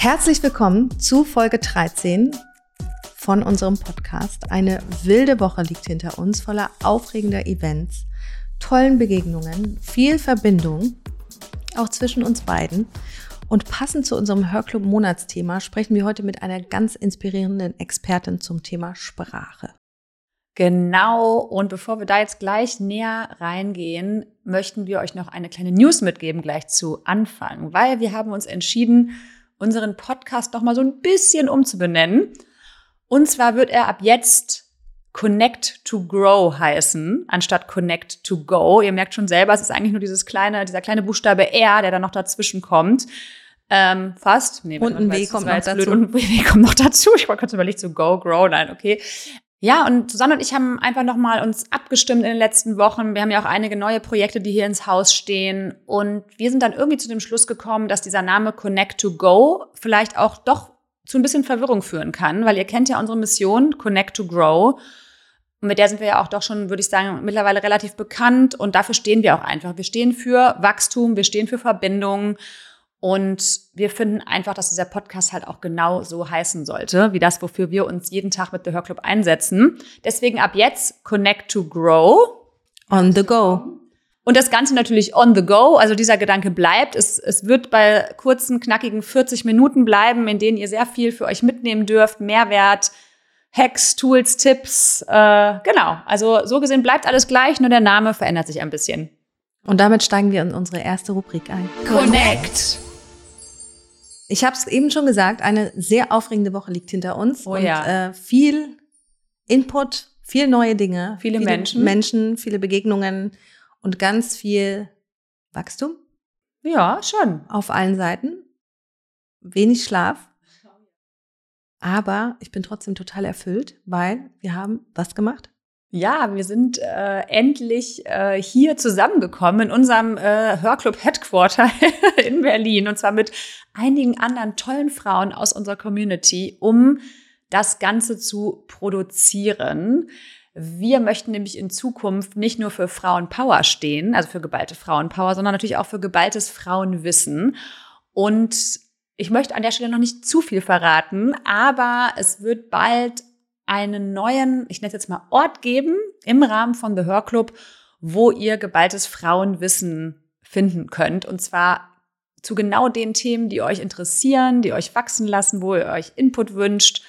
Herzlich willkommen zu Folge 13 von unserem Podcast. Eine wilde Woche liegt hinter uns, voller aufregender Events, tollen Begegnungen, viel Verbindung, auch zwischen uns beiden. Und passend zu unserem Hörclub Monatsthema sprechen wir heute mit einer ganz inspirierenden Expertin zum Thema Sprache. Genau. Und bevor wir da jetzt gleich näher reingehen, möchten wir euch noch eine kleine News mitgeben gleich zu Anfang, weil wir haben uns entschieden, unseren Podcast noch mal so ein bisschen umzubenennen. Und zwar wird er ab jetzt Connect to Grow heißen, anstatt Connect to Go. Ihr merkt schon selber, es ist eigentlich nur dieses kleine, dieser kleine Buchstabe R, der dann noch dazwischen kommt. Ähm, fast. Nee, und ein W kommt noch dazu. Und ein W kommt noch dazu. Ich war kurz überlegt, so Go, Grow, nein, okay. Ja, und Susanne und ich haben einfach nochmal uns abgestimmt in den letzten Wochen. Wir haben ja auch einige neue Projekte, die hier ins Haus stehen. Und wir sind dann irgendwie zu dem Schluss gekommen, dass dieser Name Connect to Go vielleicht auch doch zu ein bisschen Verwirrung führen kann, weil ihr kennt ja unsere Mission, Connect to Grow. Und mit der sind wir ja auch doch schon, würde ich sagen, mittlerweile relativ bekannt. Und dafür stehen wir auch einfach. Wir stehen für Wachstum, wir stehen für Verbindungen. Und wir finden einfach, dass dieser Podcast halt auch genau so heißen sollte, wie das, wofür wir uns jeden Tag mit The Hör Club einsetzen. Deswegen ab jetzt Connect to Grow. On the go. Und das Ganze natürlich on the go. Also dieser Gedanke bleibt. Es, es wird bei kurzen, knackigen 40 Minuten bleiben, in denen ihr sehr viel für euch mitnehmen dürft. Mehrwert, Hacks, Tools, Tipps. Äh, genau. Also so gesehen bleibt alles gleich, nur der Name verändert sich ein bisschen. Und damit steigen wir in unsere erste Rubrik ein. Connect. Ich habe es eben schon gesagt, eine sehr aufregende Woche liegt hinter uns. Oh, und ja. äh, viel Input, viel neue Dinge. Viele, viele Menschen. Menschen, viele Begegnungen und ganz viel Wachstum. Ja, schon. Auf allen Seiten. Wenig Schlaf. Aber ich bin trotzdem total erfüllt, weil wir haben was gemacht? Ja, wir sind äh, endlich äh, hier zusammengekommen in unserem äh, Hörclub Headquarter in Berlin und zwar mit einigen anderen tollen Frauen aus unserer Community, um das Ganze zu produzieren. Wir möchten nämlich in Zukunft nicht nur für Frauenpower stehen, also für geballte Frauenpower, sondern natürlich auch für geballtes Frauenwissen. Und ich möchte an der Stelle noch nicht zu viel verraten, aber es wird bald einen neuen, ich nenne es jetzt mal Ort geben im Rahmen von The Hör Club, wo ihr geballtes Frauenwissen finden könnt. Und zwar zu genau den Themen, die euch interessieren, die euch wachsen lassen, wo ihr euch Input wünscht.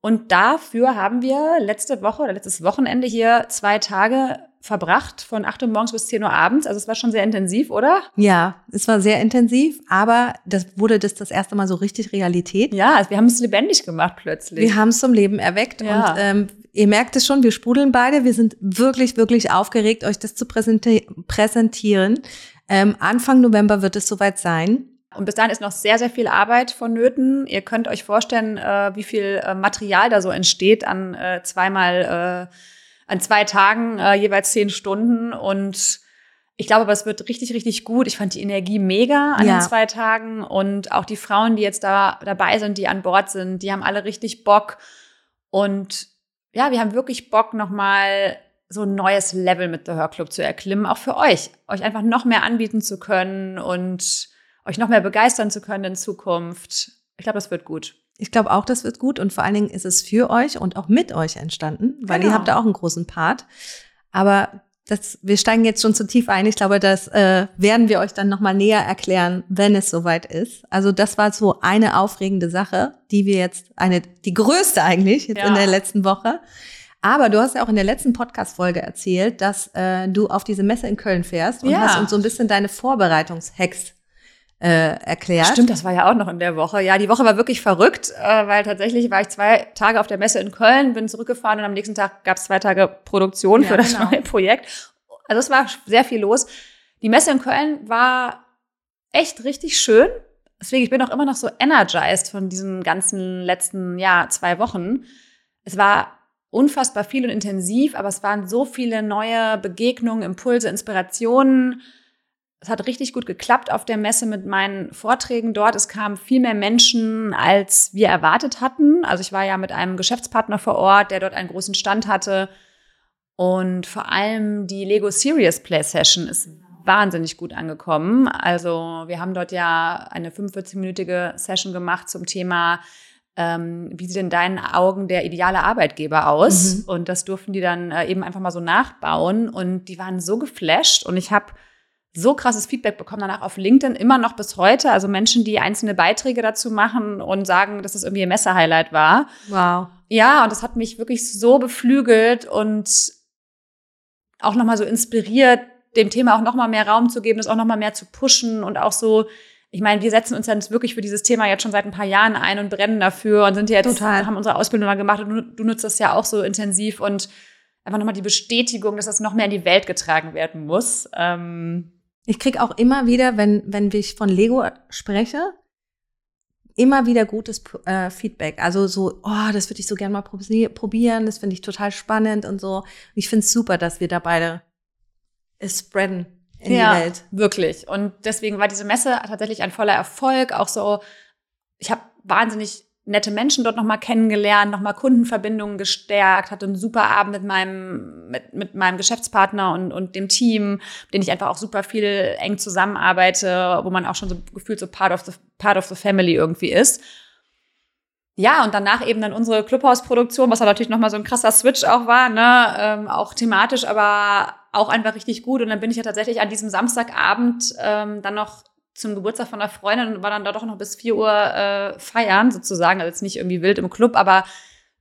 Und dafür haben wir letzte Woche oder letztes Wochenende hier zwei Tage verbracht, von 8 Uhr morgens bis 10 Uhr abends. Also es war schon sehr intensiv, oder? Ja, es war sehr intensiv, aber das wurde das das erste Mal so richtig Realität. Ja, also wir haben es lebendig gemacht plötzlich. Wir haben es zum Leben erweckt ja. und ähm, ihr merkt es schon, wir sprudeln beide. Wir sind wirklich, wirklich aufgeregt, euch das zu präsenti präsentieren. Ähm, Anfang November wird es soweit sein. Und bis dahin ist noch sehr, sehr viel Arbeit vonnöten. Ihr könnt euch vorstellen, äh, wie viel äh, Material da so entsteht an äh, zweimal äh, an zwei Tagen äh, jeweils zehn Stunden und ich glaube, aber es wird richtig, richtig gut. Ich fand die Energie mega an ja. den zwei Tagen und auch die Frauen, die jetzt da dabei sind, die an Bord sind, die haben alle richtig Bock und ja, wir haben wirklich Bock, nochmal so ein neues Level mit The Hörclub zu erklimmen, auch für euch, euch einfach noch mehr anbieten zu können und euch noch mehr begeistern zu können in Zukunft. Ich glaube, das wird gut. Ich glaube auch, das wird gut und vor allen Dingen ist es für euch und auch mit euch entstanden, weil genau. ihr habt da auch einen großen Part. Aber das, wir steigen jetzt schon zu tief ein. Ich glaube, das äh, werden wir euch dann nochmal näher erklären, wenn es soweit ist. Also das war so eine aufregende Sache, die wir jetzt, eine, die größte eigentlich jetzt ja. in der letzten Woche. Aber du hast ja auch in der letzten Podcast-Folge erzählt, dass äh, du auf diese Messe in Köln fährst und ja. hast uns so ein bisschen deine Vorbereitungshacks äh, erklärt. Stimmt, das war ja auch noch in der Woche. Ja, die Woche war wirklich verrückt, äh, weil tatsächlich war ich zwei Tage auf der Messe in Köln, bin zurückgefahren und am nächsten Tag gab es zwei Tage Produktion ja, für das genau. neue Projekt. Also es war sehr viel los. Die Messe in Köln war echt richtig schön. Deswegen, ich bin auch immer noch so energized von diesen ganzen letzten, ja, zwei Wochen. Es war unfassbar viel und intensiv, aber es waren so viele neue Begegnungen, Impulse, Inspirationen es hat richtig gut geklappt auf der Messe mit meinen Vorträgen dort. Es kamen viel mehr Menschen, als wir erwartet hatten. Also ich war ja mit einem Geschäftspartner vor Ort, der dort einen großen Stand hatte. Und vor allem die Lego Serious Play Session ist wahnsinnig gut angekommen. Also wir haben dort ja eine 45-minütige Session gemacht zum Thema, ähm, wie sieht in deinen Augen der ideale Arbeitgeber aus? Mhm. Und das durften die dann äh, eben einfach mal so nachbauen. Und die waren so geflasht. Und ich habe so krasses Feedback bekommen danach auf LinkedIn, immer noch bis heute. Also Menschen, die einzelne Beiträge dazu machen und sagen, dass das irgendwie ein Messer-Highlight war. Wow. Ja, und das hat mich wirklich so beflügelt und auch nochmal so inspiriert, dem Thema auch nochmal mehr Raum zu geben, das auch nochmal mehr zu pushen und auch so, ich meine, wir setzen uns dann wirklich für dieses Thema jetzt schon seit ein paar Jahren ein und brennen dafür und sind jetzt, Total. haben unsere Ausbildung mal gemacht und du, du nutzt das ja auch so intensiv und einfach nochmal die Bestätigung, dass das noch mehr in die Welt getragen werden muss. Ähm ich krieg auch immer wieder, wenn, wenn ich von Lego spreche, immer wieder gutes äh, Feedback. Also so, oh, das würde ich so gerne mal probieren, das finde ich total spannend und so. Ich finde es super, dass wir da beide es spreaden in ja, die Welt. Wirklich. Und deswegen war diese Messe tatsächlich ein voller Erfolg. Auch so, ich habe wahnsinnig nette Menschen dort nochmal kennengelernt, nochmal Kundenverbindungen gestärkt, hatte einen super Abend mit meinem, mit, mit meinem Geschäftspartner und, und dem Team, mit dem ich einfach auch super viel eng zusammenarbeite, wo man auch schon so gefühlt so part of the, part of the family irgendwie ist. Ja, und danach eben dann unsere Clubhouse-Produktion, was natürlich nochmal so ein krasser Switch auch war, ne, ähm, auch thematisch, aber auch einfach richtig gut. Und dann bin ich ja tatsächlich an diesem Samstagabend ähm, dann noch zum Geburtstag von einer Freundin und war dann da doch noch bis 4 Uhr äh, feiern sozusagen. Also jetzt nicht irgendwie wild im Club, aber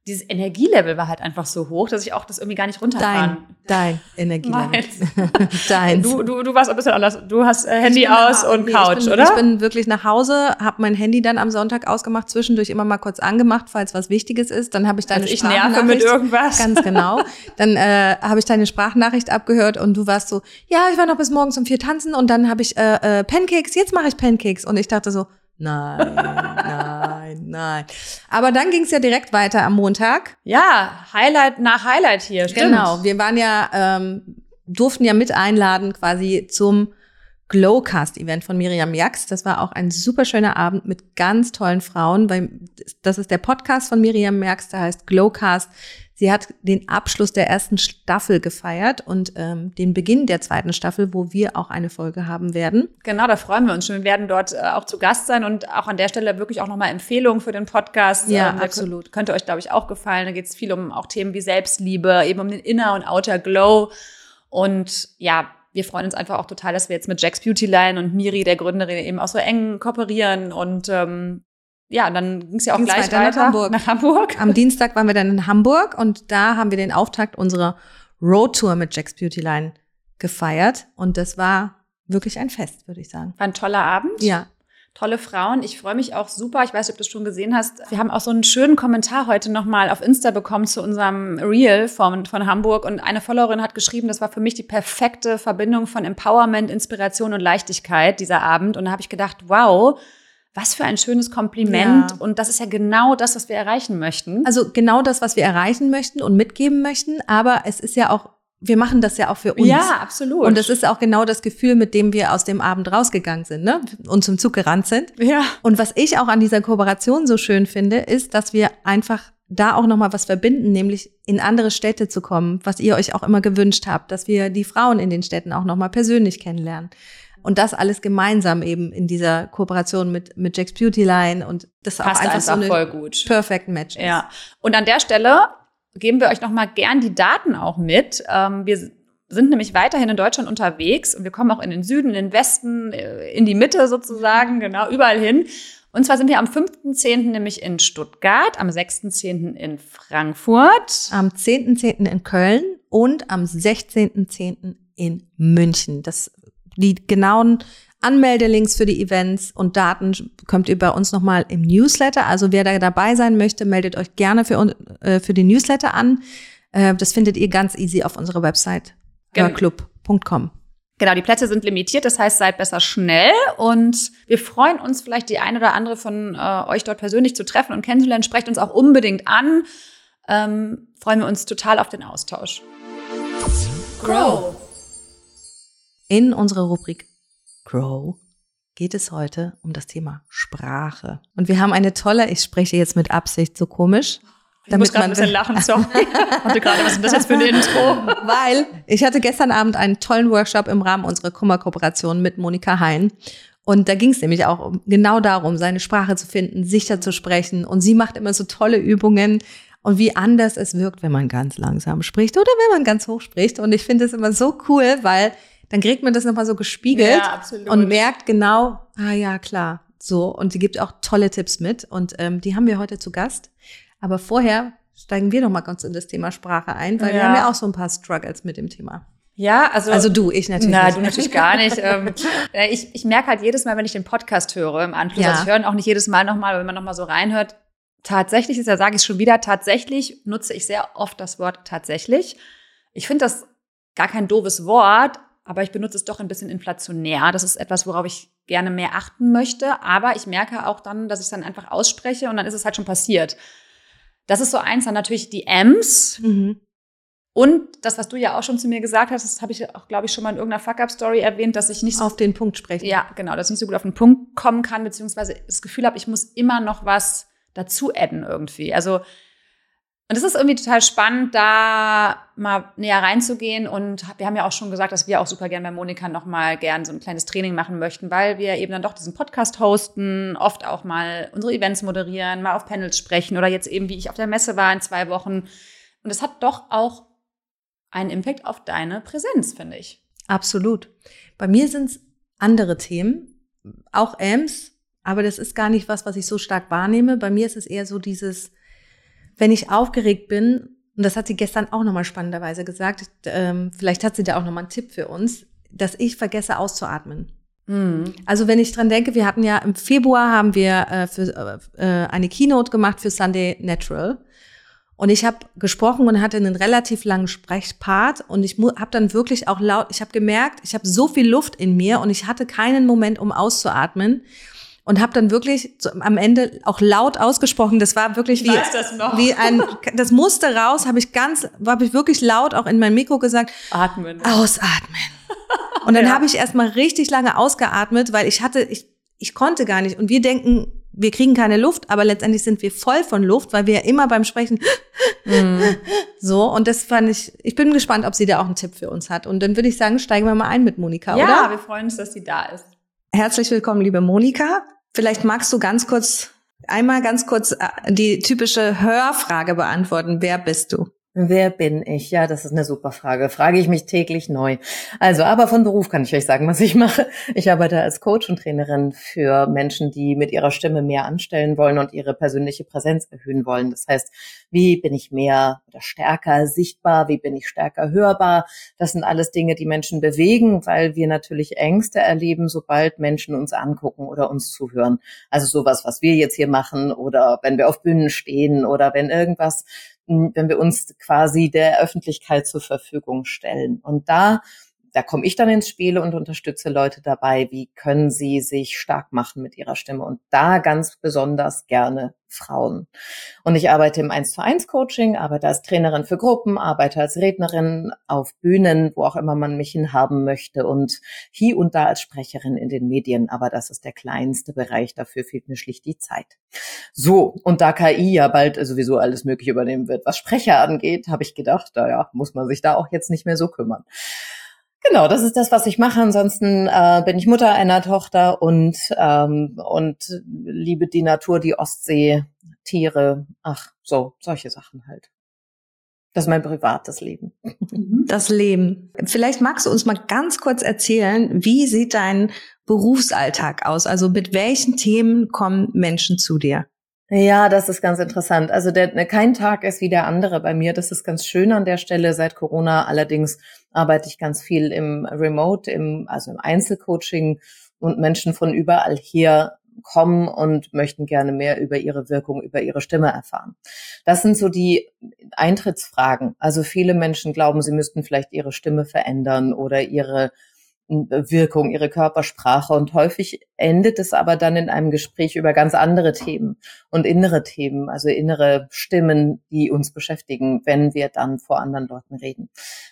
dieses Energielevel war halt einfach so hoch, dass ich auch das irgendwie gar nicht runterfahren. Dein, dein Energielevel. Dein. Du, du, du warst ein bisschen anders. Du hast äh, Handy aus und nee, Couch, ich bin, oder? Ich bin wirklich nach Hause, habe mein Handy dann am Sonntag ausgemacht, zwischendurch immer mal kurz angemacht, falls was Wichtiges ist. Dann habe ich deine also ich nerve mit irgendwas. Ganz genau. Dann äh, habe ich deine Sprachnachricht abgehört und du warst so, ja, ich war noch bis morgens um vier tanzen und dann habe ich äh, äh, Pancakes, jetzt mache ich Pancakes. Und ich dachte so, Nein, nein, nein. Aber dann ging es ja direkt weiter am Montag. Ja, Highlight nach Highlight hier, stimmt. Genau, wir waren ja, ähm, durften ja mit einladen quasi zum Glowcast-Event von Miriam Jax. Das war auch ein super schöner Abend mit ganz tollen Frauen, weil das ist der Podcast von Miriam Jax, der heißt Glowcast. Sie hat den Abschluss der ersten Staffel gefeiert und ähm, den Beginn der zweiten Staffel, wo wir auch eine Folge haben werden. Genau, da freuen wir uns schon. Wir werden dort äh, auch zu Gast sein und auch an der Stelle wirklich auch nochmal Empfehlungen für den Podcast. Ja, ähm, absolut. Könnte euch, glaube ich, auch gefallen. Da geht es viel um auch Themen wie Selbstliebe, eben um den Inner und Outer Glow. Und ja, wir freuen uns einfach auch total, dass wir jetzt mit Jack's Beauty Line und Miri, der Gründerin, eben auch so eng kooperieren und ähm, ja, dann ging es ja auch ging's gleich weiter, weiter nach, Hamburg. nach Hamburg. Am Dienstag waren wir dann in Hamburg und da haben wir den Auftakt unserer Roadtour mit Jack's Beauty Line gefeiert und das war wirklich ein Fest, würde ich sagen. War ein toller Abend. Ja. Tolle Frauen. Ich freue mich auch super. Ich weiß nicht, ob du es schon gesehen hast. Wir haben auch so einen schönen Kommentar heute nochmal auf Insta bekommen zu unserem Reel von, von Hamburg. Und eine Followerin hat geschrieben, das war für mich die perfekte Verbindung von Empowerment, Inspiration und Leichtigkeit dieser Abend. Und da habe ich gedacht, wow, was für ein schönes Kompliment. Ja. Und das ist ja genau das, was wir erreichen möchten. Also genau das, was wir erreichen möchten und mitgeben möchten. Aber es ist ja auch, wir machen das ja auch für uns. Ja, absolut. Und das ist auch genau das Gefühl, mit dem wir aus dem Abend rausgegangen sind, ne? Und zum Zug gerannt sind. Ja. Und was ich auch an dieser Kooperation so schön finde, ist, dass wir einfach da auch nochmal was verbinden, nämlich in andere Städte zu kommen, was ihr euch auch immer gewünscht habt, dass wir die Frauen in den Städten auch nochmal persönlich kennenlernen. Und das alles gemeinsam eben in dieser Kooperation mit, mit Jack's Beauty Line und das Passt auch einfach, einfach so eine voll gut. perfect Match ist. Ja. Und an der Stelle geben wir euch nochmal gern die Daten auch mit. Ähm, wir sind nämlich weiterhin in Deutschland unterwegs und wir kommen auch in den Süden, in den Westen, äh, in die Mitte sozusagen, genau, überall hin. Und zwar sind wir am 5.10. nämlich in Stuttgart, am 6.10. in Frankfurt, am 10.10. in Köln und am 16.10. in München. Das die genauen Anmeldelinks für die Events und Daten kommt ihr bei uns nochmal im Newsletter. Also wer da dabei sein möchte, meldet euch gerne für, äh, für den Newsletter an. Äh, das findet ihr ganz easy auf unserer Website club.com. Genau, die Plätze sind limitiert, das heißt, seid besser schnell und wir freuen uns vielleicht die eine oder andere von äh, euch dort persönlich zu treffen und kennenzulernen. Sprecht uns auch unbedingt an. Ähm, freuen wir uns total auf den Austausch. Grow. In unserer Rubrik Grow geht es heute um das Thema Sprache. Und wir haben eine tolle, ich spreche jetzt mit Absicht so komisch, Ich muss gerade ein bisschen lachen, sorry. hatte gerade, was ist das jetzt für ein Intro? Weil ich hatte gestern Abend einen tollen Workshop im Rahmen unserer Kummerkooperation mit Monika Hein. Und da ging es nämlich auch genau darum, seine Sprache zu finden, sicher zu sprechen. Und sie macht immer so tolle Übungen und wie anders es wirkt, wenn man ganz langsam spricht oder wenn man ganz hoch spricht. Und ich finde es immer so cool, weil dann kriegt man das nochmal so gespiegelt ja, und merkt genau, ah ja, klar, so. Und sie gibt auch tolle Tipps mit und ähm, die haben wir heute zu Gast. Aber vorher steigen wir noch mal ganz in das Thema Sprache ein, weil ja. wir haben ja auch so ein paar Struggles mit dem Thema. Ja, also. Also du, ich natürlich. Na, du natürlich gar nicht. Ähm, äh, ich, ich merke halt jedes Mal, wenn ich den Podcast höre im Anschluss, ja. also ich höre auch nicht jedes Mal nochmal, wenn man nochmal so reinhört, tatsächlich ist ja, sage ich schon wieder, tatsächlich nutze ich sehr oft das Wort tatsächlich. Ich finde das gar kein doofes Wort, aber ich benutze es doch ein bisschen inflationär. Das ist etwas, worauf ich gerne mehr achten möchte. Aber ich merke auch dann, dass ich es dann einfach ausspreche und dann ist es halt schon passiert. Das ist so eins. Dann natürlich die M's. Mhm. Und das, was du ja auch schon zu mir gesagt hast, das habe ich auch, glaube ich, schon mal in irgendeiner Fuck-Up-Story erwähnt, dass ich nicht so auf den Punkt spreche. Ja, genau, dass ich nicht so gut auf den Punkt kommen kann, beziehungsweise das Gefühl habe, ich muss immer noch was dazu adden irgendwie. Also und es ist irgendwie total spannend, da mal näher reinzugehen. Und wir haben ja auch schon gesagt, dass wir auch super gerne bei Monika nochmal gern so ein kleines Training machen möchten, weil wir eben dann doch diesen Podcast hosten, oft auch mal unsere Events moderieren, mal auf Panels sprechen oder jetzt eben, wie ich auf der Messe war in zwei Wochen. Und es hat doch auch einen Impact auf deine Präsenz, finde ich. Absolut. Bei mir sind es andere Themen, auch AMS, aber das ist gar nicht was, was ich so stark wahrnehme. Bei mir ist es eher so dieses, wenn ich aufgeregt bin, und das hat sie gestern auch nochmal spannenderweise gesagt, ähm, vielleicht hat sie da auch nochmal einen Tipp für uns, dass ich vergesse auszuatmen. Mhm. Also wenn ich dran denke, wir hatten ja im Februar haben wir äh, für, äh, eine Keynote gemacht für Sunday Natural. Und ich habe gesprochen und hatte einen relativ langen Sprechpart und ich habe dann wirklich auch laut, ich habe gemerkt, ich habe so viel Luft in mir und ich hatte keinen Moment, um auszuatmen und habe dann wirklich so am Ende auch laut ausgesprochen. Das war wirklich wie, wie ein, das musste raus, habe ich ganz, habe ich wirklich laut auch in mein Mikro gesagt. Atmen. Ausatmen. Und dann ja. habe ich erstmal richtig lange ausgeatmet, weil ich hatte, ich, ich konnte gar nicht. Und wir denken, wir kriegen keine Luft, aber letztendlich sind wir voll von Luft, weil wir ja immer beim Sprechen mm. so und das fand ich. Ich bin gespannt, ob sie da auch einen Tipp für uns hat. Und dann würde ich sagen, steigen wir mal ein mit Monika, ja, oder? Ja, wir freuen uns, dass sie da ist. Herzlich willkommen, liebe Monika. Vielleicht magst du ganz kurz, einmal ganz kurz äh, die typische Hörfrage beantworten. Wer bist du? Wer bin ich? Ja, das ist eine super Frage. Frage ich mich täglich neu. Also, aber von Beruf kann ich euch sagen, was ich mache. Ich arbeite als Coach und Trainerin für Menschen, die mit ihrer Stimme mehr anstellen wollen und ihre persönliche Präsenz erhöhen wollen. Das heißt, wie bin ich mehr oder stärker sichtbar? Wie bin ich stärker hörbar? Das sind alles Dinge, die Menschen bewegen, weil wir natürlich Ängste erleben, sobald Menschen uns angucken oder uns zuhören. Also sowas, was wir jetzt hier machen oder wenn wir auf Bühnen stehen oder wenn irgendwas wenn wir uns quasi der Öffentlichkeit zur Verfügung stellen. Und da da komme ich dann ins Spiel und unterstütze Leute dabei, wie können sie sich stark machen mit ihrer Stimme und da ganz besonders gerne Frauen. Und ich arbeite im 1 zu 1 Coaching, arbeite als Trainerin für Gruppen, arbeite als Rednerin auf Bühnen, wo auch immer man mich hinhaben möchte und hier und da als Sprecherin in den Medien, aber das ist der kleinste Bereich, dafür fehlt mir schlicht die Zeit. So, und da KI ja bald sowieso alles mögliche übernehmen wird, was Sprecher angeht, habe ich gedacht, naja, muss man sich da auch jetzt nicht mehr so kümmern. Genau, das ist das, was ich mache. Ansonsten äh, bin ich Mutter einer Tochter und ähm, und liebe die Natur, die Ostsee, Tiere, ach so solche Sachen halt. Das ist mein privates Leben. Mhm. Das Leben. Vielleicht magst du uns mal ganz kurz erzählen, wie sieht dein Berufsalltag aus? Also mit welchen Themen kommen Menschen zu dir? Ja, das ist ganz interessant. Also der, kein Tag ist wie der andere bei mir. Das ist ganz schön an der Stelle. Seit Corona allerdings arbeite ich ganz viel im Remote, im, also im Einzelcoaching und Menschen von überall hier kommen und möchten gerne mehr über ihre Wirkung, über ihre Stimme erfahren. Das sind so die Eintrittsfragen. Also viele Menschen glauben, sie müssten vielleicht ihre Stimme verändern oder ihre Wirkung, ihre Körpersprache. Und häufig endet es aber dann in einem Gespräch über ganz andere Themen und innere Themen, also innere Stimmen, die uns beschäftigen, wenn wir dann vor anderen Leuten reden.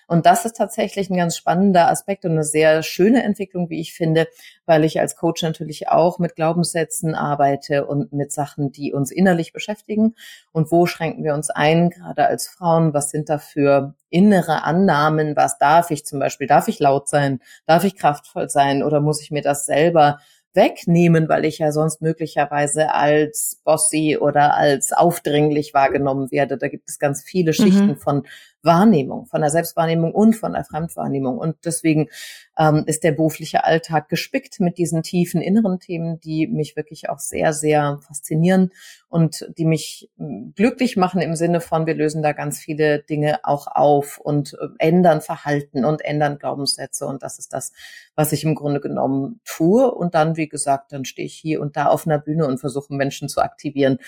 Und das ist tatsächlich ein ganz spannender Aspekt und eine sehr schöne Entwicklung, wie ich finde, weil ich als Coach natürlich auch mit Glaubenssätzen arbeite und mit Sachen, die uns innerlich beschäftigen. Und wo schränken wir uns ein, gerade als Frauen? Was sind dafür innere Annahmen? Was darf ich zum Beispiel? Darf ich laut sein? Darf ich kraftvoll sein? Oder muss ich mir das selber wegnehmen, weil ich ja sonst möglicherweise als bossy oder als aufdringlich wahrgenommen werde. Da gibt es ganz viele Schichten mhm. von Wahrnehmung, von der Selbstwahrnehmung und von der Fremdwahrnehmung. Und deswegen ähm, ist der berufliche Alltag gespickt mit diesen tiefen inneren Themen, die mich wirklich auch sehr, sehr faszinieren und die mich hm, glücklich machen im Sinne von, wir lösen da ganz viele Dinge auch auf und äh, ändern Verhalten und ändern Glaubenssätze. Und das ist das, was ich im Grunde genommen tue. Und dann, wie gesagt, dann stehe ich hier und da auf einer Bühne und versuche Menschen zu aktivieren,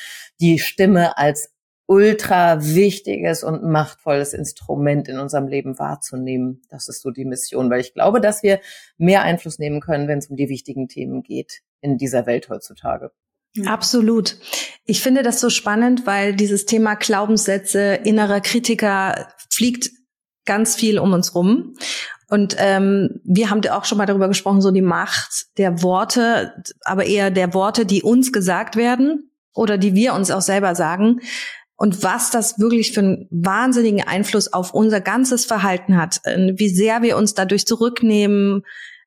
die Stimme als ultra wichtiges und machtvolles Instrument in unserem Leben wahrzunehmen. Das ist so die Mission, weil ich glaube, dass wir mehr Einfluss nehmen können, wenn es um die wichtigen Themen geht in dieser Welt heutzutage. Absolut. Ich finde das so spannend, weil dieses Thema Glaubenssätze, innerer Kritiker fliegt ganz viel um uns rum. Und ähm, wir haben auch schon mal darüber gesprochen, so die Macht der Worte, aber eher der Worte, die uns gesagt werden oder die wir uns auch selber sagen und was das wirklich für einen wahnsinnigen Einfluss auf unser ganzes Verhalten hat, äh, wie sehr wir uns dadurch zurücknehmen,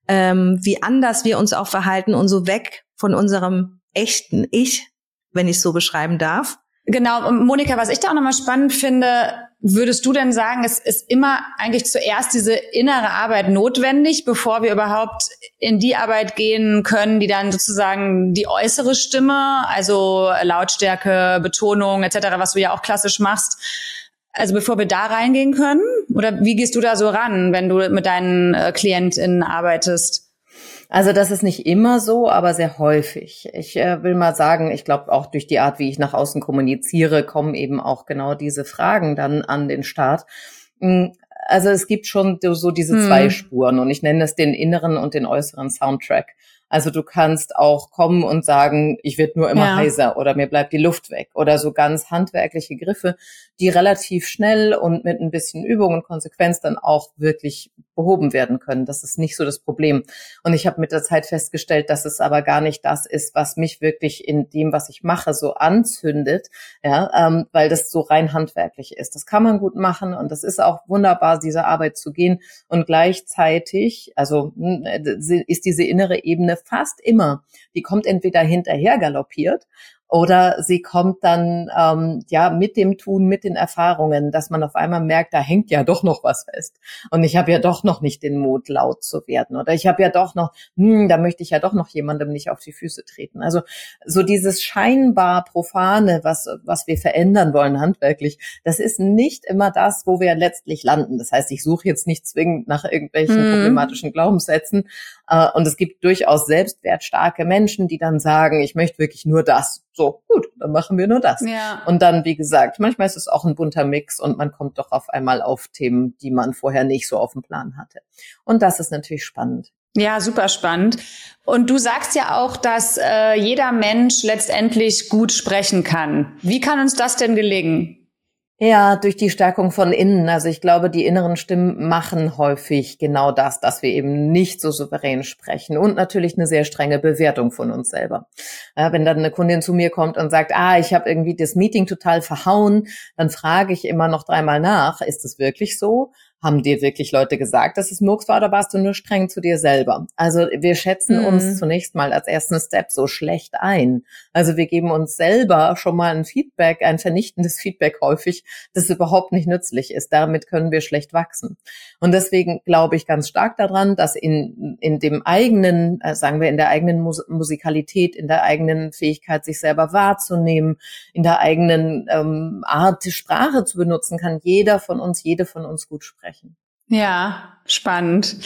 ähm, wie anders wir uns auch verhalten und so weg von unserem echten Ich, wenn ich es so beschreiben darf. Genau, und Monika, was ich da auch nochmal spannend finde, würdest du denn sagen, es ist immer eigentlich zuerst diese innere Arbeit notwendig, bevor wir überhaupt in die Arbeit gehen können, die dann sozusagen die äußere Stimme, also Lautstärke, Betonung etc., was du ja auch klassisch machst, also bevor wir da reingehen können? Oder wie gehst du da so ran, wenn du mit deinen äh, KlientInnen arbeitest? Also das ist nicht immer so, aber sehr häufig. Ich äh, will mal sagen, ich glaube auch durch die Art, wie ich nach außen kommuniziere, kommen eben auch genau diese Fragen dann an den Start. Hm, also es gibt schon so diese hm. zwei Spuren und ich nenne es den inneren und den äußeren Soundtrack. Also du kannst auch kommen und sagen, ich werde nur immer ja. heiser oder mir bleibt die Luft weg oder so ganz handwerkliche Griffe, die relativ schnell und mit ein bisschen Übung und Konsequenz dann auch wirklich behoben werden können. Das ist nicht so das Problem. Und ich habe mit der Zeit festgestellt, dass es aber gar nicht das ist, was mich wirklich in dem, was ich mache, so anzündet, ja, ähm, weil das so rein handwerklich ist. Das kann man gut machen und das ist auch wunderbar, diese Arbeit zu gehen. Und gleichzeitig, also hm, ist diese innere Ebene fast immer, die kommt entweder hinterher galoppiert oder sie kommt dann ähm, ja mit dem Tun, mit den Erfahrungen, dass man auf einmal merkt, da hängt ja doch noch was fest. Und ich habe ja doch noch nicht den Mut, laut zu werden. Oder ich habe ja doch noch, hm, da möchte ich ja doch noch jemandem nicht auf die Füße treten. Also so dieses scheinbar Profane, was, was wir verändern wollen handwerklich, das ist nicht immer das, wo wir letztlich landen. Das heißt, ich suche jetzt nicht zwingend nach irgendwelchen hm. problematischen Glaubenssätzen. Äh, und es gibt durchaus selbstwertstarke Menschen, die dann sagen, ich möchte wirklich nur das so, gut, dann machen wir nur das. Ja. Und dann, wie gesagt, manchmal ist es auch ein bunter Mix und man kommt doch auf einmal auf Themen, die man vorher nicht so auf dem Plan hatte. Und das ist natürlich spannend. Ja, super spannend. Und du sagst ja auch, dass äh, jeder Mensch letztendlich gut sprechen kann. Wie kann uns das denn gelingen? Ja, durch die Stärkung von innen. Also ich glaube, die inneren Stimmen machen häufig genau das, dass wir eben nicht so souverän sprechen und natürlich eine sehr strenge Bewertung von uns selber. Ja, wenn dann eine Kundin zu mir kommt und sagt, ah, ich habe irgendwie das Meeting total verhauen, dann frage ich immer noch dreimal nach, ist es wirklich so? Haben dir wirklich Leute gesagt, dass es Murks war oder warst du nur streng zu dir selber? Also wir schätzen mhm. uns zunächst mal als ersten Step so schlecht ein. Also wir geben uns selber schon mal ein Feedback, ein vernichtendes Feedback häufig, das überhaupt nicht nützlich ist. Damit können wir schlecht wachsen. Und deswegen glaube ich ganz stark daran, dass in, in dem eigenen, äh, sagen wir, in der eigenen Mus Musikalität, in der eigenen Fähigkeit, sich selber wahrzunehmen, in der eigenen ähm, Art, Sprache zu benutzen, kann jeder von uns, jede von uns gut sprechen sprechen. Ja, spannend.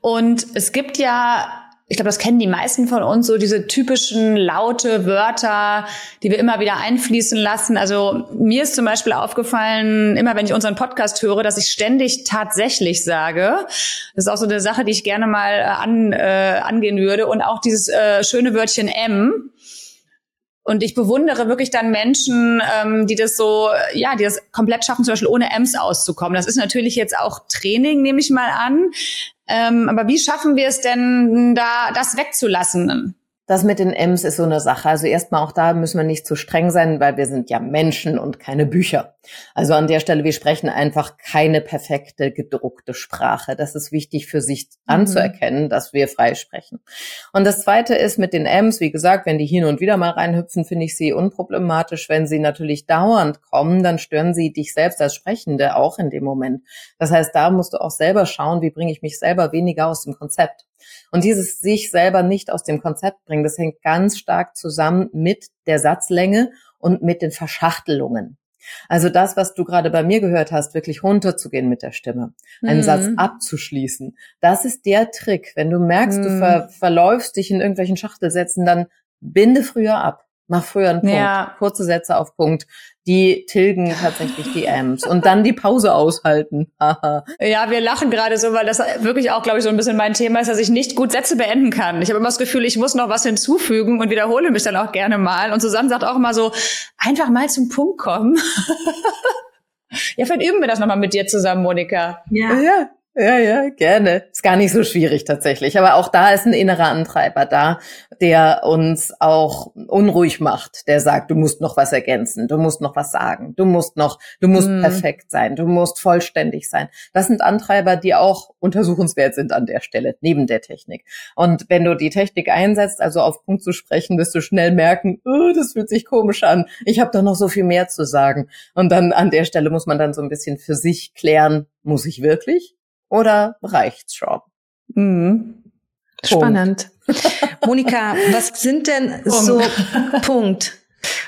Und es gibt ja ich glaube, das kennen die meisten von uns, so diese typischen laute Wörter, die wir immer wieder einfließen lassen. Also mir ist zum Beispiel aufgefallen, immer wenn ich unseren Podcast höre, dass ich ständig tatsächlich sage. Das ist auch so eine Sache, die ich gerne mal äh, an, äh, angehen würde. Und auch dieses äh, schöne Wörtchen M. Und ich bewundere wirklich dann Menschen, ähm, die das so, ja, die das komplett schaffen, zum Beispiel ohne M's auszukommen. Das ist natürlich jetzt auch Training, nehme ich mal an. Ähm, aber wie schaffen wir es denn, da das wegzulassen? Das mit den M's ist so eine Sache. Also erstmal auch da müssen wir nicht zu streng sein, weil wir sind ja Menschen und keine Bücher. Also an der Stelle, wir sprechen einfach keine perfekte gedruckte Sprache. Das ist wichtig für sich mhm. anzuerkennen, dass wir frei sprechen. Und das zweite ist mit den M's, wie gesagt, wenn die hin und wieder mal reinhüpfen, finde ich sie unproblematisch. Wenn sie natürlich dauernd kommen, dann stören sie dich selbst als Sprechende auch in dem Moment. Das heißt, da musst du auch selber schauen, wie bringe ich mich selber weniger aus dem Konzept. Und dieses sich selber nicht aus dem Konzept bringen, das hängt ganz stark zusammen mit der Satzlänge und mit den Verschachtelungen. Also das, was du gerade bei mir gehört hast, wirklich runterzugehen mit der Stimme, einen mhm. Satz abzuschließen, das ist der Trick. Wenn du merkst, mhm. du ver verläufst dich in irgendwelchen Schachtelsätzen, dann binde früher ab. Mach früher einen Punkt. Ja. Kurze Sätze auf Punkt. Die tilgen tatsächlich die Amps. Und dann die Pause aushalten. ja, wir lachen gerade so, weil das wirklich auch, glaube ich, so ein bisschen mein Thema ist, dass ich nicht gut Sätze beenden kann. Ich habe immer das Gefühl, ich muss noch was hinzufügen und wiederhole mich dann auch gerne mal. Und Susanne sagt auch immer so, einfach mal zum Punkt kommen. ja, vielleicht üben wir das nochmal mit dir zusammen, Monika. Ja. ja. Ja, ja, gerne. Ist gar nicht so schwierig tatsächlich. Aber auch da ist ein innerer Antreiber da, der uns auch unruhig macht, der sagt, du musst noch was ergänzen, du musst noch was sagen, du musst noch, du musst mm. perfekt sein, du musst vollständig sein. Das sind Antreiber, die auch untersuchenswert sind an der Stelle, neben der Technik. Und wenn du die Technik einsetzt, also auf Punkt zu sprechen, wirst du schnell merken, oh, das fühlt sich komisch an. Ich habe doch noch so viel mehr zu sagen. Und dann an der Stelle muss man dann so ein bisschen für sich klären, muss ich wirklich? Oder reicht's schon? Mhm. Spannend. Monika, was sind denn Punkt. so Punkt?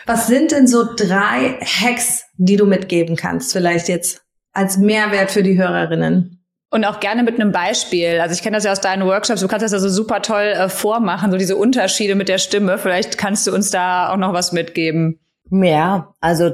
Was sind denn so drei Hacks, die du mitgeben kannst? Vielleicht jetzt als Mehrwert für die Hörerinnen. Und auch gerne mit einem Beispiel. Also ich kenne das ja aus deinen Workshops. Du kannst das ja so super toll äh, vormachen, so diese Unterschiede mit der Stimme. Vielleicht kannst du uns da auch noch was mitgeben. Ja, also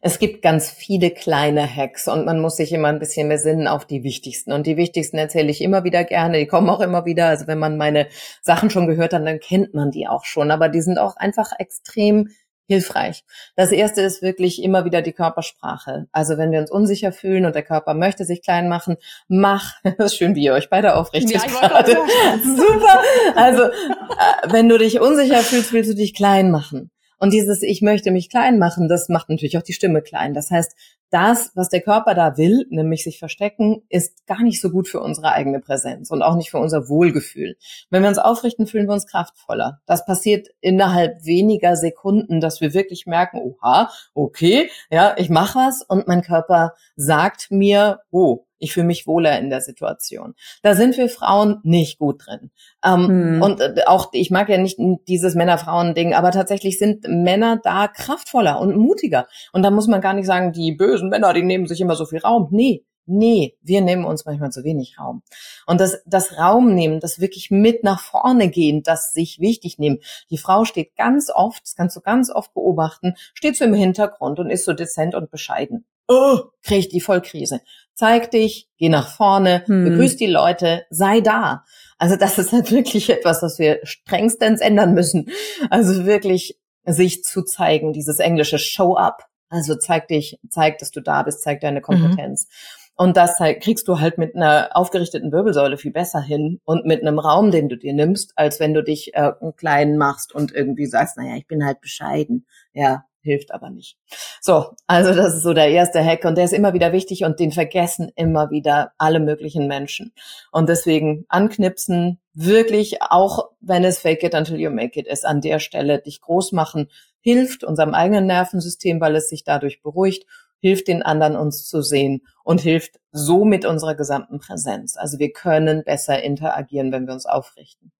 es gibt ganz viele kleine Hacks und man muss sich immer ein bisschen mehr sinnen auf die wichtigsten. Und die wichtigsten erzähle ich immer wieder gerne, die kommen auch immer wieder. Also wenn man meine Sachen schon gehört hat, dann kennt man die auch schon. Aber die sind auch einfach extrem hilfreich. Das erste ist wirklich immer wieder die Körpersprache. Also wenn wir uns unsicher fühlen und der Körper möchte sich klein machen, mach. Das ist schön, wie ihr euch beide aufrichtet ja, gerade. Super. Also äh, wenn du dich unsicher fühlst, willst du dich klein machen. Und dieses Ich möchte mich klein machen, das macht natürlich auch die Stimme klein. Das heißt, das, was der Körper da will, nämlich sich verstecken, ist gar nicht so gut für unsere eigene Präsenz und auch nicht für unser Wohlgefühl. Wenn wir uns aufrichten, fühlen wir uns kraftvoller. Das passiert innerhalb weniger Sekunden, dass wir wirklich merken, oha, okay, ja, ich mache was und mein Körper sagt mir, oh, ich fühle mich wohler in der Situation. Da sind wir Frauen nicht gut drin. Ähm, hm. Und äh, auch, ich mag ja nicht dieses Männer-Frauen-Ding, aber tatsächlich sind Männer da kraftvoller und mutiger. Und da muss man gar nicht sagen, die bösen Männer, die nehmen sich immer so viel Raum. Nee, Nee, wir nehmen uns manchmal zu wenig Raum. Und das, das Raum nehmen, das wirklich mit nach vorne gehen, das sich wichtig nehmen. Die Frau steht ganz oft, das kannst du ganz oft beobachten, steht so im Hintergrund und ist so dezent und bescheiden. Oh, krieg die Vollkrise zeig dich, geh nach vorne, hm. begrüß die Leute, sei da. Also das ist halt wirklich etwas, was wir strengstens ändern müssen. Also wirklich sich zu zeigen, dieses englische Show up. Also zeig dich, zeig, dass du da bist, zeig deine mhm. Kompetenz. Mhm. Und das halt, kriegst du halt mit einer aufgerichteten Wirbelsäule viel besser hin und mit einem Raum, den du dir nimmst, als wenn du dich äh, klein machst und irgendwie sagst, naja, ich bin halt bescheiden. Ja, hilft aber nicht. So, also das ist so der erste Hack und der ist immer wieder wichtig und den vergessen immer wieder alle möglichen Menschen. Und deswegen anknipsen, wirklich, auch wenn es fake it until you make it ist, an der Stelle dich groß machen, hilft unserem eigenen Nervensystem, weil es sich dadurch beruhigt hilft den anderen uns zu sehen und hilft so mit unserer gesamten Präsenz. Also wir können besser interagieren, wenn wir uns aufrichten.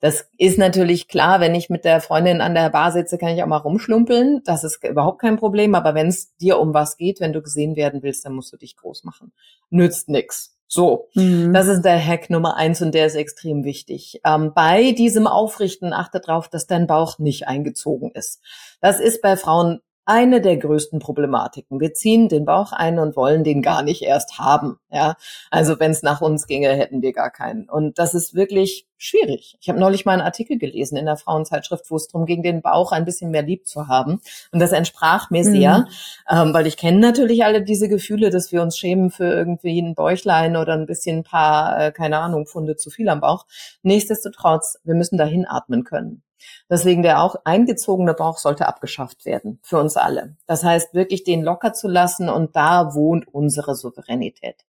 Das ist natürlich klar, wenn ich mit der Freundin an der Bar sitze, kann ich auch mal rumschlumpeln. Das ist überhaupt kein Problem. Aber wenn es dir um was geht, wenn du gesehen werden willst, dann musst du dich groß machen. Nützt nix. So, mhm. das ist der Hack Nummer eins und der ist extrem wichtig. Ähm, bei diesem Aufrichten achte darauf, dass dein Bauch nicht eingezogen ist. Das ist bei Frauen eine der größten Problematiken. Wir ziehen den Bauch ein und wollen den gar nicht erst haben. Ja, also wenn es nach uns ginge, hätten wir gar keinen. Und das ist wirklich schwierig. Ich habe neulich mal einen Artikel gelesen in der Frauenzeitschrift, wo es darum ging, den Bauch ein bisschen mehr lieb zu haben. Und das entsprach mir sehr, mhm. ähm, weil ich kenne natürlich alle diese Gefühle, dass wir uns schämen für irgendwie ein Bäuchlein oder ein bisschen ein paar, äh, keine Ahnung, Funde zu viel am Bauch. Nichtsdestotrotz, wir müssen dahin atmen können. Deswegen der auch eingezogene Bauch sollte abgeschafft werden für uns alle. Das heißt, wirklich den locker zu lassen und da wohnt unsere Souveränität.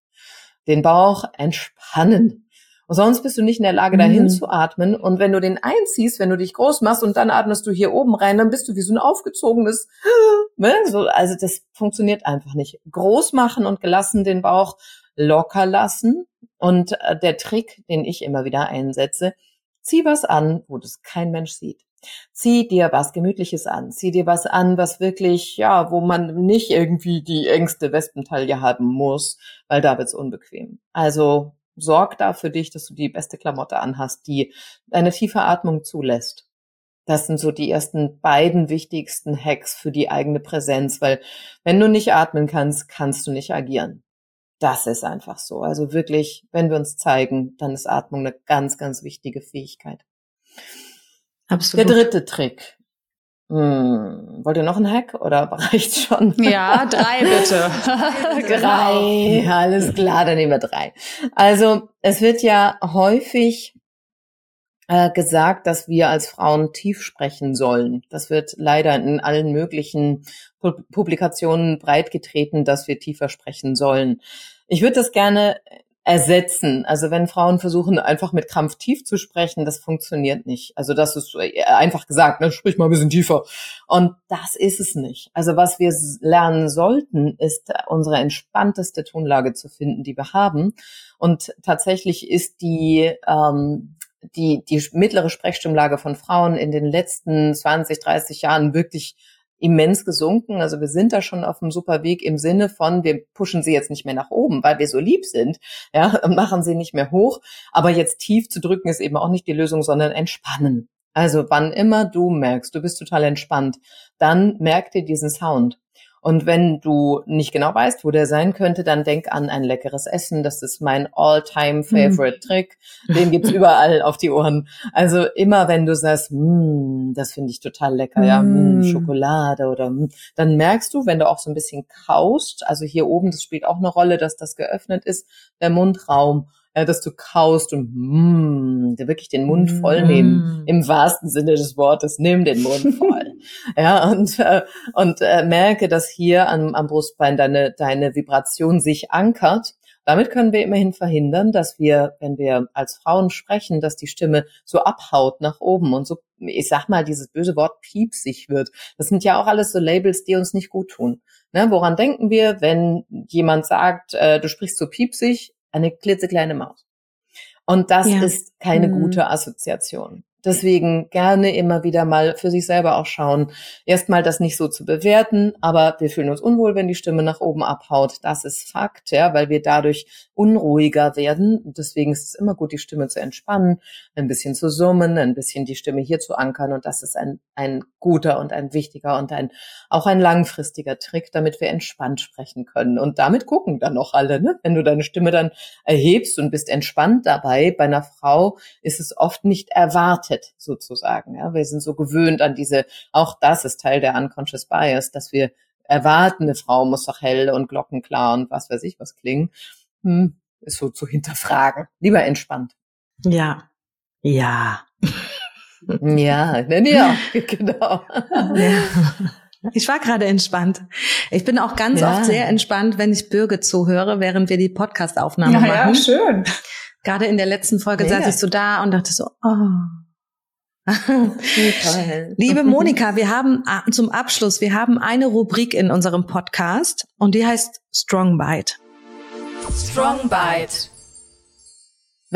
Den Bauch entspannen. Und sonst bist du nicht in der Lage, dahin mhm. zu atmen. Und wenn du den einziehst, wenn du dich groß machst und dann atmest du hier oben rein, dann bist du wie so ein aufgezogenes, ne? so, also das funktioniert einfach nicht. Groß machen und gelassen den Bauch locker lassen. Und äh, der Trick, den ich immer wieder einsetze, Zieh was an, wo das kein Mensch sieht. Zieh dir was Gemütliches an. Zieh dir was an, was wirklich, ja, wo man nicht irgendwie die engste Wespentaille haben muss, weil da wird's unbequem. Also sorg da für dich, dass du die beste Klamotte anhast, die eine tiefe Atmung zulässt. Das sind so die ersten beiden wichtigsten Hacks für die eigene Präsenz, weil wenn du nicht atmen kannst, kannst du nicht agieren das ist einfach so. Also wirklich, wenn wir uns zeigen, dann ist Atmung eine ganz, ganz wichtige Fähigkeit. Absolut. Der dritte Trick. Hm, wollt ihr noch einen Hack oder reicht schon? Ja, drei bitte. drei, alles klar, dann nehmen wir drei. Also es wird ja häufig äh, gesagt, dass wir als Frauen tief sprechen sollen. Das wird leider in allen möglichen Publikationen breitgetreten, dass wir tiefer sprechen sollen. Ich würde das gerne ersetzen. Also wenn Frauen versuchen, einfach mit Krampf tief zu sprechen, das funktioniert nicht. Also das ist äh, einfach gesagt, ne, sprich mal ein bisschen tiefer. Und das ist es nicht. Also was wir lernen sollten, ist unsere entspannteste Tonlage zu finden, die wir haben. Und tatsächlich ist die ähm, die, die mittlere Sprechstimmlage von Frauen in den letzten 20, 30 Jahren wirklich immens gesunken. Also wir sind da schon auf einem super Weg im Sinne von, wir pushen sie jetzt nicht mehr nach oben, weil wir so lieb sind, ja, machen sie nicht mehr hoch. Aber jetzt tief zu drücken ist eben auch nicht die Lösung, sondern entspannen. Also wann immer du merkst, du bist total entspannt, dann merk dir diesen Sound. Und wenn du nicht genau weißt, wo der sein könnte, dann denk an ein leckeres Essen. Das ist mein all-time favorite mhm. Trick. Den gibt's überall auf die Ohren. Also immer wenn du sagst, mm, das finde ich total lecker, ja, mm, Schokolade oder mm, dann merkst du, wenn du auch so ein bisschen kaust, also hier oben, das spielt auch eine Rolle, dass das geöffnet ist, der Mundraum ja, dass du kaust und mm, wirklich den Mund voll nehmen, mm. im wahrsten Sinne des Wortes, nimm den Mund voll. ja, und, äh, und äh, merke, dass hier am, am Brustbein deine, deine Vibration sich ankert. Damit können wir immerhin verhindern, dass wir, wenn wir als Frauen sprechen, dass die Stimme so abhaut nach oben und so, ich sag mal, dieses böse Wort piepsig wird. Das sind ja auch alles so Labels, die uns nicht gut tun. Ne, woran denken wir, wenn jemand sagt, äh, du sprichst so piepsig? Eine klitzekleine Maus. Und das ja. ist keine mhm. gute Assoziation. Deswegen gerne immer wieder mal für sich selber auch schauen. Erstmal das nicht so zu bewerten, aber wir fühlen uns unwohl, wenn die Stimme nach oben abhaut. Das ist Fakt, ja, weil wir dadurch unruhiger werden. Deswegen ist es immer gut, die Stimme zu entspannen, ein bisschen zu summen, ein bisschen die Stimme hier zu ankern. Und das ist ein, ein guter und ein wichtiger und ein, auch ein langfristiger Trick, damit wir entspannt sprechen können. Und damit gucken dann auch alle, ne? Wenn du deine Stimme dann erhebst und bist entspannt dabei, bei einer Frau ist es oft nicht erwartet erwartet, sozusagen. Ja, wir sind so gewöhnt an diese, auch das ist Teil der Unconscious Bias, dass wir erwarten, eine Frau muss doch hell und glockenklar und was weiß ich was klingen. Hm, ist so zu hinterfragen. Lieber entspannt. Ja. Ja. ja, ja, genau. Ja. Ich war gerade entspannt. Ich bin auch ganz ja. oft sehr entspannt, wenn ich Bürge zuhöre, während wir die Podcast-Aufnahme ja, machen. Ja, schön. Gerade in der letzten Folge Mega. saß ich so da und dachte so, oh, Liebe Monika, wir haben ah, zum Abschluss, wir haben eine Rubrik in unserem Podcast und die heißt Strong Bite. Strong Bite.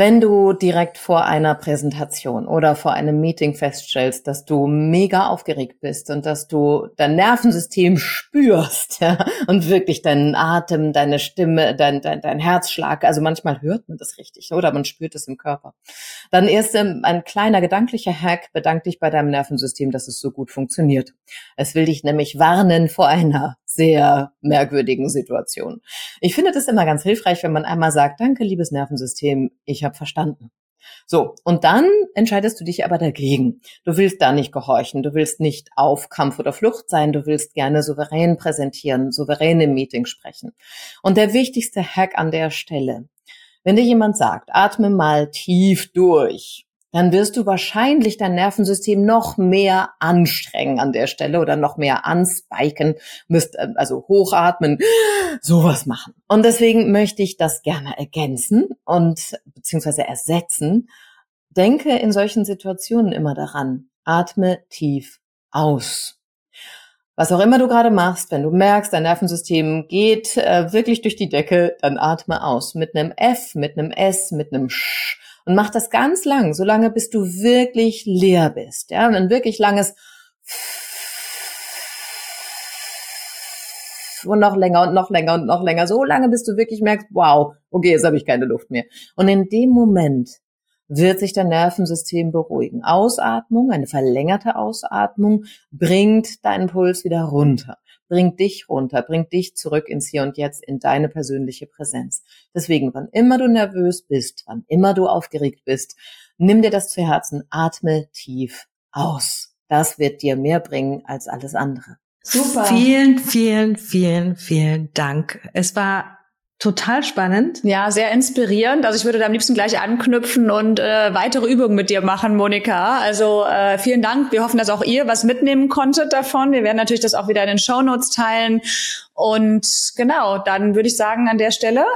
Wenn du direkt vor einer Präsentation oder vor einem Meeting feststellst, dass du mega aufgeregt bist und dass du dein Nervensystem spürst ja, und wirklich deinen Atem, deine Stimme, dein, dein, dein Herzschlag, also manchmal hört man das richtig oder man spürt es im Körper, dann erst ein kleiner gedanklicher Hack, bedank dich bei deinem Nervensystem, dass es so gut funktioniert. Es will dich nämlich warnen vor einer sehr merkwürdigen Situation. Ich finde das immer ganz hilfreich, wenn man einmal sagt, danke, liebes Nervensystem, ich habe verstanden. So, und dann entscheidest du dich aber dagegen. Du willst da nicht gehorchen, du willst nicht auf Kampf oder Flucht sein, du willst gerne souverän präsentieren, souverän im Meeting sprechen. Und der wichtigste Hack an der Stelle, wenn dir jemand sagt, atme mal tief durch, dann wirst du wahrscheinlich dein Nervensystem noch mehr anstrengen an der Stelle oder noch mehr anspiken, müsst äh, also hochatmen, sowas machen. Und deswegen möchte ich das gerne ergänzen und beziehungsweise ersetzen. Denke in solchen Situationen immer daran, atme tief aus. Was auch immer du gerade machst, wenn du merkst, dein Nervensystem geht äh, wirklich durch die Decke, dann atme aus. Mit einem F, mit einem S, mit einem Sch und mach das ganz lang, so lange, bis du wirklich leer bist. Ja, und ein wirklich langes und noch länger und noch länger und noch länger, so lange, bis du wirklich merkst, wow, okay, jetzt habe ich keine Luft mehr. Und in dem Moment wird sich dein Nervensystem beruhigen. Ausatmung, eine verlängerte Ausatmung, bringt deinen Puls wieder runter bringt dich runter, bringt dich zurück ins Hier und Jetzt, in deine persönliche Präsenz. Deswegen, wann immer du nervös bist, wann immer du aufgeregt bist, nimm dir das zu Herzen, atme tief aus. Das wird dir mehr bringen als alles andere. Super. Vielen, vielen, vielen, vielen Dank. Es war Total spannend. Ja, sehr inspirierend. Also ich würde da am liebsten gleich anknüpfen und äh, weitere Übungen mit dir machen, Monika. Also äh, vielen Dank. Wir hoffen, dass auch ihr was mitnehmen konntet davon. Wir werden natürlich das auch wieder in den Show Notes teilen. Und genau, dann würde ich sagen an der Stelle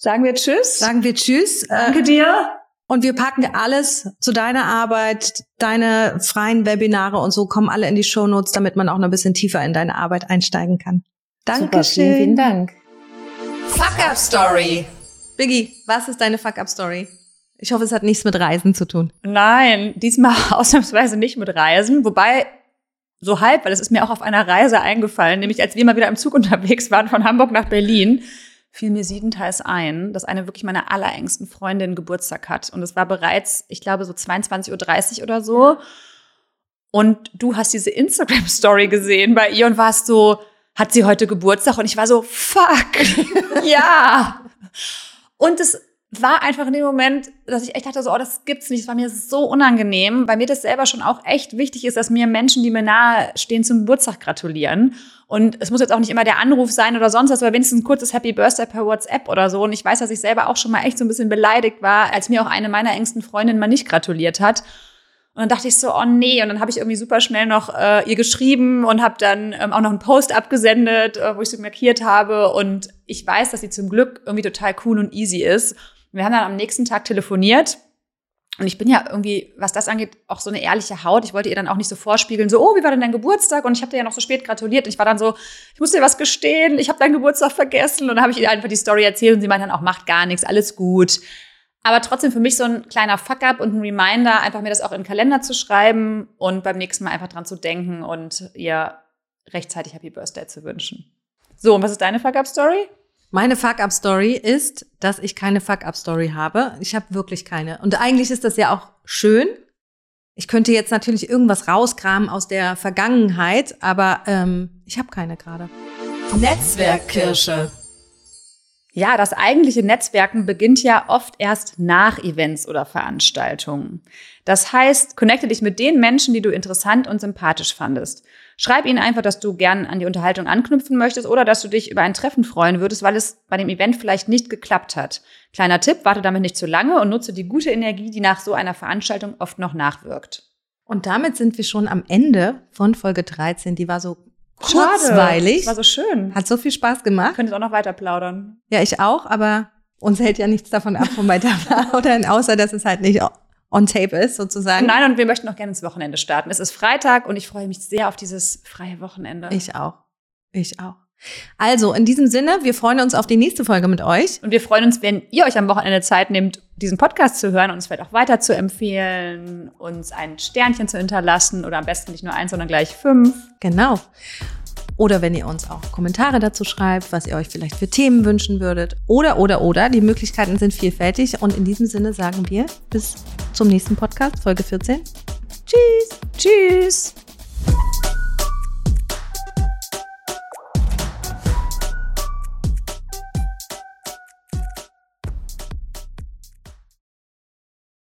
sagen wir Tschüss. Sagen wir Tschüss. Danke äh, dir. Und wir packen alles zu deiner Arbeit, deine freien Webinare und so kommen alle in die Show Notes, damit man auch noch ein bisschen tiefer in deine Arbeit einsteigen kann. Dankeschön. Super, vielen, vielen Dank. Fuck-Up-Story. Biggie, was ist deine Fuck-Up-Story? Ich hoffe, es hat nichts mit Reisen zu tun. Nein, diesmal ausnahmsweise nicht mit Reisen. Wobei, so halb, weil es ist mir auch auf einer Reise eingefallen, nämlich als wir mal wieder im Zug unterwegs waren von Hamburg nach Berlin, fiel mir siebenteils ein, dass eine wirklich meiner allerengsten Freundin Geburtstag hat. Und es war bereits, ich glaube, so 22.30 Uhr oder so. Und du hast diese Instagram-Story gesehen bei ihr und warst so, hat sie heute Geburtstag und ich war so, fuck, ja. Und es war einfach in dem Moment, dass ich echt dachte, so, oh, das gibt's nicht. Es war mir so unangenehm, weil mir das selber schon auch echt wichtig ist, dass mir Menschen, die mir nahe stehen, zum Geburtstag gratulieren. Und es muss jetzt auch nicht immer der Anruf sein oder sonst was, aber wenigstens ein kurzes Happy Birthday per WhatsApp oder so. Und ich weiß, dass ich selber auch schon mal echt so ein bisschen beleidigt war, als mir auch eine meiner engsten Freundinnen mal nicht gratuliert hat. Und dann dachte ich so, oh nee. Und dann habe ich irgendwie super schnell noch äh, ihr geschrieben und habe dann ähm, auch noch einen Post abgesendet, äh, wo ich sie markiert habe. Und ich weiß, dass sie zum Glück irgendwie total cool und easy ist. Wir haben dann am nächsten Tag telefoniert. Und ich bin ja irgendwie, was das angeht, auch so eine ehrliche Haut. Ich wollte ihr dann auch nicht so vorspiegeln, so, oh, wie war denn dein Geburtstag? Und ich habe dir ja noch so spät gratuliert. Und ich war dann so, ich muss dir was gestehen, ich habe deinen Geburtstag vergessen. Und dann habe ich ihr einfach die Story erzählt und sie meint dann auch, macht gar nichts, alles gut. Aber trotzdem für mich so ein kleiner Fuck-up und ein Reminder, einfach mir das auch in den Kalender zu schreiben und beim nächsten Mal einfach dran zu denken und ihr rechtzeitig Happy Birthday zu wünschen. So, und was ist deine Fuck-up-Story? Meine Fuck-up-Story ist, dass ich keine Fuck-up-Story habe. Ich habe wirklich keine. Und eigentlich ist das ja auch schön. Ich könnte jetzt natürlich irgendwas rauskramen aus der Vergangenheit, aber ähm, ich habe keine gerade. Netzwerkkirsche. Ja, das eigentliche Netzwerken beginnt ja oft erst nach Events oder Veranstaltungen. Das heißt, connecte dich mit den Menschen, die du interessant und sympathisch fandest. Schreib ihnen einfach, dass du gern an die Unterhaltung anknüpfen möchtest oder dass du dich über ein Treffen freuen würdest, weil es bei dem Event vielleicht nicht geklappt hat. Kleiner Tipp, warte damit nicht zu lange und nutze die gute Energie, die nach so einer Veranstaltung oft noch nachwirkt. Und damit sind wir schon am Ende von Folge 13. Die war so kurzweilig. War so schön. Hat so viel Spaß gemacht. Könntest auch noch weiter plaudern. Ja, ich auch, aber uns hält ja nichts davon ab von weiter plaudern, außer dass es halt nicht on tape ist, sozusagen. Nein, und wir möchten noch gerne ins Wochenende starten. Es ist Freitag und ich freue mich sehr auf dieses freie Wochenende. Ich auch. Ich auch. Also in diesem Sinne, wir freuen uns auf die nächste Folge mit euch. Und wir freuen uns, wenn ihr euch am Wochenende Zeit nehmt, diesen Podcast zu hören, uns vielleicht auch weiter zu empfehlen, uns ein Sternchen zu hinterlassen oder am besten nicht nur eins, sondern gleich fünf. Genau. Oder wenn ihr uns auch Kommentare dazu schreibt, was ihr euch vielleicht für Themen wünschen würdet. Oder, oder, oder. Die Möglichkeiten sind vielfältig. Und in diesem Sinne sagen wir bis zum nächsten Podcast, Folge 14. Tschüss. Tschüss.